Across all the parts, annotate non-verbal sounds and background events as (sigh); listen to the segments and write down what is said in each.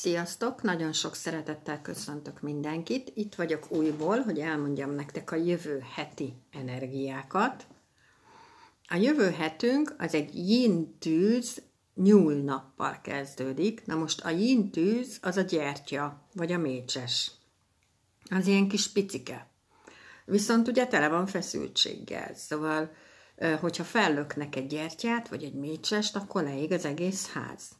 Sziasztok! Nagyon sok szeretettel köszöntök mindenkit. Itt vagyok újból, hogy elmondjam nektek a jövő heti energiákat. A jövő hetünk az egy yin tűz nyúl nappal kezdődik. Na most a yin tűz az a gyertya, vagy a mécses. Az ilyen kis picike. Viszont ugye tele van feszültséggel. Szóval, hogyha fellöknek egy gyertyát, vagy egy mécsest, akkor leég az egész ház.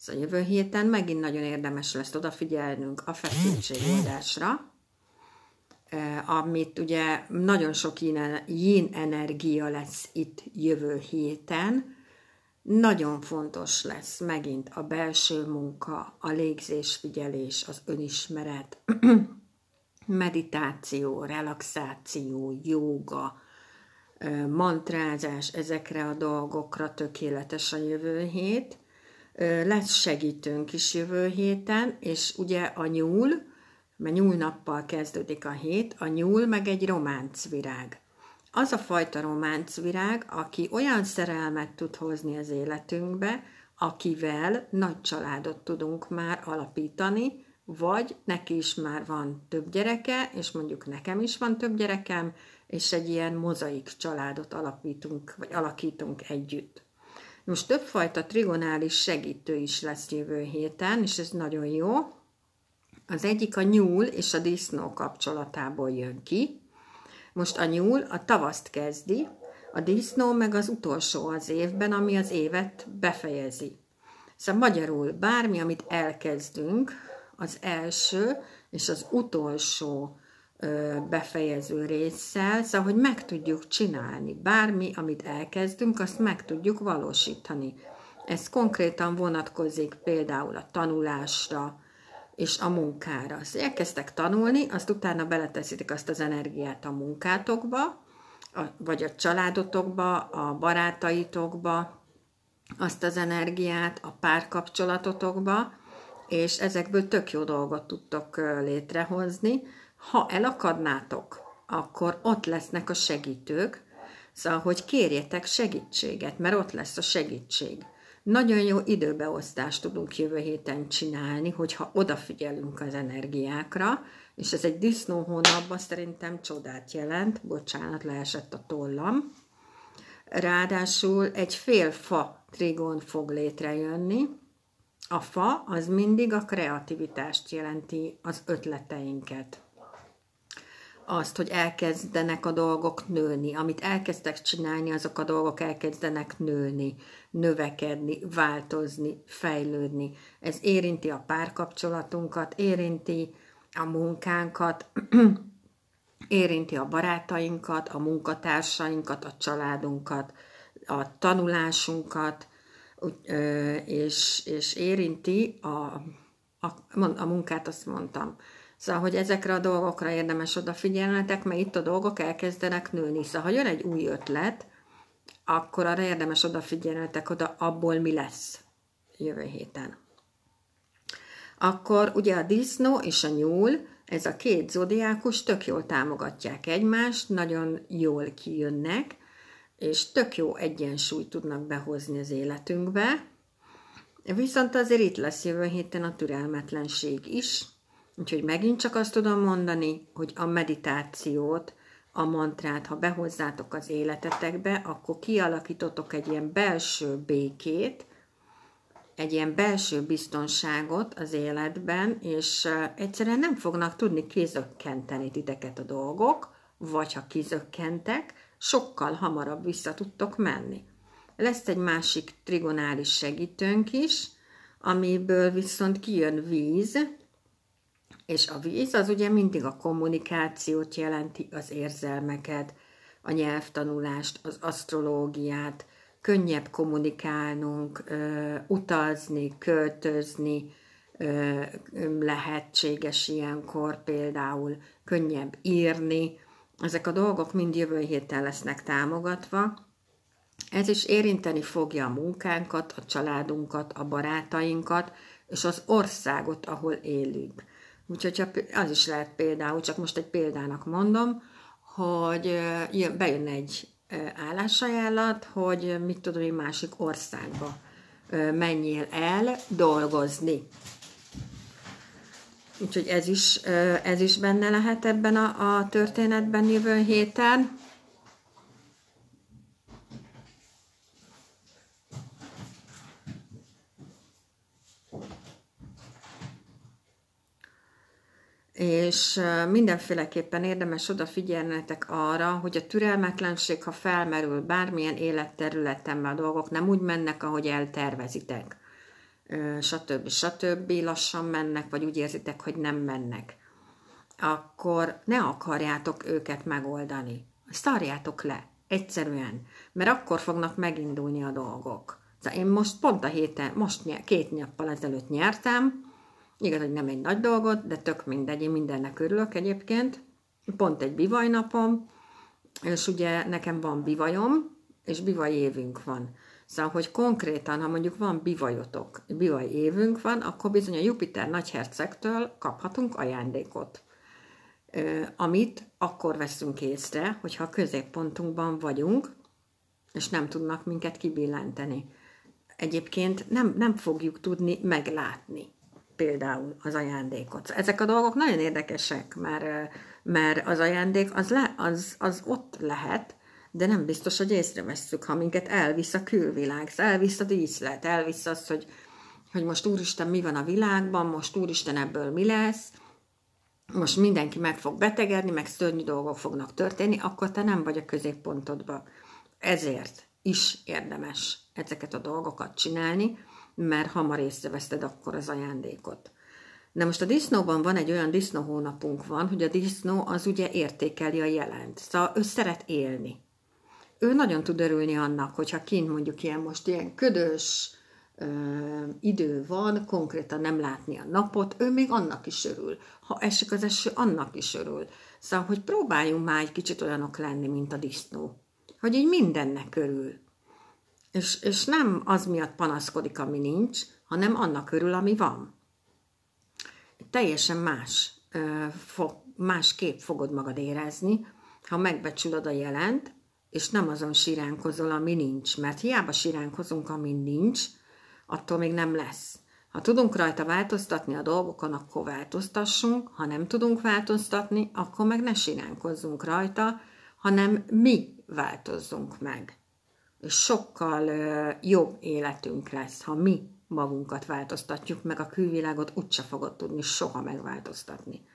Szóval jövő héten megint nagyon érdemes lesz odafigyelnünk a feszültségoldásra, amit ugye nagyon sok yin energia lesz itt jövő héten. Nagyon fontos lesz megint a belső munka, a légzésfigyelés, az önismeret, (clears throat) meditáció, relaxáció, jóga, mantrázás, ezekre a dolgokra tökéletes a jövő hét lesz segítőnk is jövő héten, és ugye a nyúl, mert nyúlnappal kezdődik a hét, a nyúl meg egy románcvirág. Az a fajta románcvirág, aki olyan szerelmet tud hozni az életünkbe, akivel nagy családot tudunk már alapítani, vagy neki is már van több gyereke, és mondjuk nekem is van több gyerekem, és egy ilyen mozaik családot alapítunk, vagy alakítunk együtt. Most többfajta trigonális segítő is lesz jövő héten, és ez nagyon jó. Az egyik a nyúl és a disznó kapcsolatából jön ki. Most a nyúl a tavaszt kezdi, a disznó meg az utolsó az évben, ami az évet befejezi. Szóval magyarul bármi, amit elkezdünk, az első és az utolsó befejező résszel, szóval, hogy meg tudjuk csinálni. Bármi, amit elkezdünk, azt meg tudjuk valósítani. Ez konkrétan vonatkozik például a tanulásra és a munkára. Szóval elkezdtek tanulni, azt utána beleteszitek azt az energiát a munkátokba, a, vagy a családotokba, a barátaitokba, azt az energiát a párkapcsolatotokba, és ezekből tök jó dolgot tudtok létrehozni, ha elakadnátok, akkor ott lesznek a segítők, szóval, hogy kérjetek segítséget, mert ott lesz a segítség. Nagyon jó időbeosztást tudunk jövő héten csinálni, hogyha odafigyelünk az energiákra, és ez egy disznó hónapban szerintem csodát jelent, bocsánat, leesett a tollam. Ráadásul egy fél fa trigon fog létrejönni. A fa az mindig a kreativitást jelenti, az ötleteinket azt, hogy elkezdenek a dolgok nőni. Amit elkezdtek csinálni, azok a dolgok elkezdenek nőni, növekedni, változni, fejlődni. Ez érinti a párkapcsolatunkat, érinti a munkánkat, (clears throat) érinti a barátainkat, a munkatársainkat, a családunkat, a tanulásunkat, és, és érinti a, a, a munkát, azt mondtam, Szóval, hogy ezekre a dolgokra érdemes odafigyelnetek, mert itt a dolgok elkezdenek nőni. Szóval, ha jön egy új ötlet, akkor arra érdemes odafigyelnetek, oda abból mi lesz jövő héten. Akkor ugye a disznó és a nyúl, ez a két zodiákus tök jól támogatják egymást, nagyon jól kijönnek, és tök jó egyensúlyt tudnak behozni az életünkbe. Viszont azért itt lesz jövő héten a türelmetlenség is, Úgyhogy megint csak azt tudom mondani, hogy a meditációt, a mantrát, ha behozzátok az életetekbe, akkor kialakítotok egy ilyen belső békét, egy ilyen belső biztonságot az életben, és egyszerűen nem fognak tudni kizökkenteni titeket a dolgok, vagy ha kizökkentek, sokkal hamarabb vissza tudtok menni. Lesz egy másik trigonális segítőnk is, amiből viszont kijön víz, és a víz az ugye mindig a kommunikációt jelenti, az érzelmeket, a nyelvtanulást, az asztrológiát, könnyebb kommunikálnunk, utazni, költözni, lehetséges ilyenkor például könnyebb írni. Ezek a dolgok mind jövő héten lesznek támogatva. Ez is érinteni fogja a munkánkat, a családunkat, a barátainkat, és az országot, ahol élünk. Úgyhogy az is lehet például, csak most egy példának mondom, hogy bejön egy állásajánlat, hogy mit tudom én másik országba menjél el dolgozni. Úgyhogy ez is, ez is benne lehet ebben a, a történetben jövő héten. És mindenféleképpen érdemes odafigyelnetek arra, hogy a türelmetlenség, ha felmerül bármilyen életterületen, a dolgok nem úgy mennek, ahogy eltervezitek, stb. stb. lassan mennek, vagy úgy érzitek, hogy nem mennek, akkor ne akarjátok őket megoldani. Szarjátok le, egyszerűen, mert akkor fognak megindulni a dolgok. Szóval én most pont a héten, most két nappal ezelőtt nyertem, Igaz, hogy nem egy nagy dolgot, de tök mindegy, én mindennek örülök egyébként. Pont egy bivajnapom, és ugye nekem van bivajom, és bivaj évünk van. Szóval, hogy konkrétan, ha mondjuk van bivajotok, bivaj évünk van, akkor bizony a Jupiter nagyhercegtől kaphatunk ajándékot. Amit akkor veszünk észre, hogyha a középpontunkban vagyunk, és nem tudnak minket kibillenteni. Egyébként nem, nem fogjuk tudni meglátni például az ajándékot. Ezek a dolgok nagyon érdekesek, mert, mert az ajándék az, le, az, az ott lehet, de nem biztos, hogy észrevesszük, ha minket elvisz a külvilág, elvisz a díszlet, elvisz az, hogy, hogy most úristen mi van a világban, most úristen ebből mi lesz, most mindenki meg fog betegedni, meg szörnyű dolgok fognak történni, akkor te nem vagy a középpontodba. Ezért is érdemes ezeket a dolgokat csinálni, mert hamar észreveszted akkor az ajándékot. Na most a disznóban van egy olyan disznóhónapunk van, hogy a disznó az ugye értékeli a jelent. Szóval ő szeret élni. Ő nagyon tud örülni annak, hogyha kint mondjuk ilyen most ilyen ködös ö, idő van, konkrétan nem látni a napot, ő még annak is örül. Ha esik az eső, annak is örül. Szóval, hogy próbáljunk már egy kicsit olyanok lenni, mint a disznó. Hogy így mindennek örül. És, és nem az miatt panaszkodik, ami nincs, hanem annak körül, ami van. Teljesen más, másképp fogod magad érezni, ha megbecsülöd a jelent, és nem azon siránkozol, ami nincs. Mert hiába siránkozunk, ami nincs, attól még nem lesz. Ha tudunk rajta változtatni a dolgokon, akkor változtassunk, ha nem tudunk változtatni, akkor meg ne siránkozzunk rajta, hanem mi változzunk meg sokkal jobb életünk lesz, ha mi magunkat változtatjuk, meg a külvilágot úgyse fogod tudni soha megváltoztatni.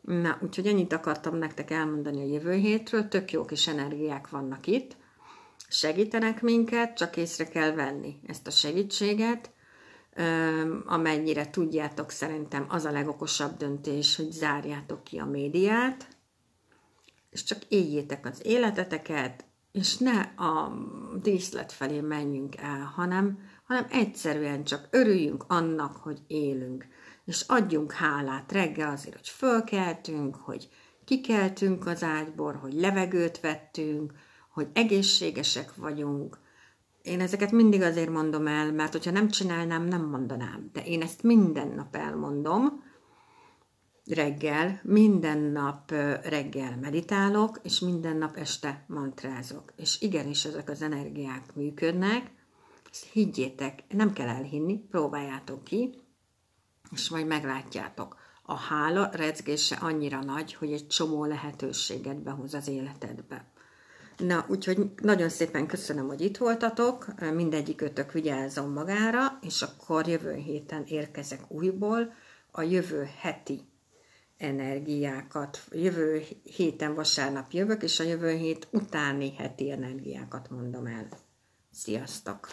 Na, úgyhogy ennyit akartam nektek elmondani a jövő hétről, tök jó kis energiák vannak itt, segítenek minket, csak észre kell venni ezt a segítséget, amennyire tudjátok, szerintem az a legokosabb döntés, hogy zárjátok ki a médiát, és csak éljétek az életeteket, és ne a díszlet felé menjünk el, hanem, hanem egyszerűen csak örüljünk annak, hogy élünk, és adjunk hálát reggel azért, hogy fölkeltünk, hogy kikeltünk az ágyból, hogy levegőt vettünk, hogy egészségesek vagyunk. Én ezeket mindig azért mondom el, mert hogyha nem csinálnám, nem mondanám. De én ezt minden nap elmondom, reggel, minden nap reggel meditálok, és minden nap este mantrázok. És igenis ezek az energiák működnek, ezt higgyétek, nem kell elhinni, próbáljátok ki, és majd meglátjátok. A hála rezgése annyira nagy, hogy egy csomó lehetőséget behoz az életedbe. Na, úgyhogy nagyon szépen köszönöm, hogy itt voltatok, mindegyik ötök vigyázzon magára, és akkor jövő héten érkezek újból a jövő heti energiákat. Jövő héten vasárnap jövök, és a jövő hét utáni heti energiákat mondom el. Sziasztok!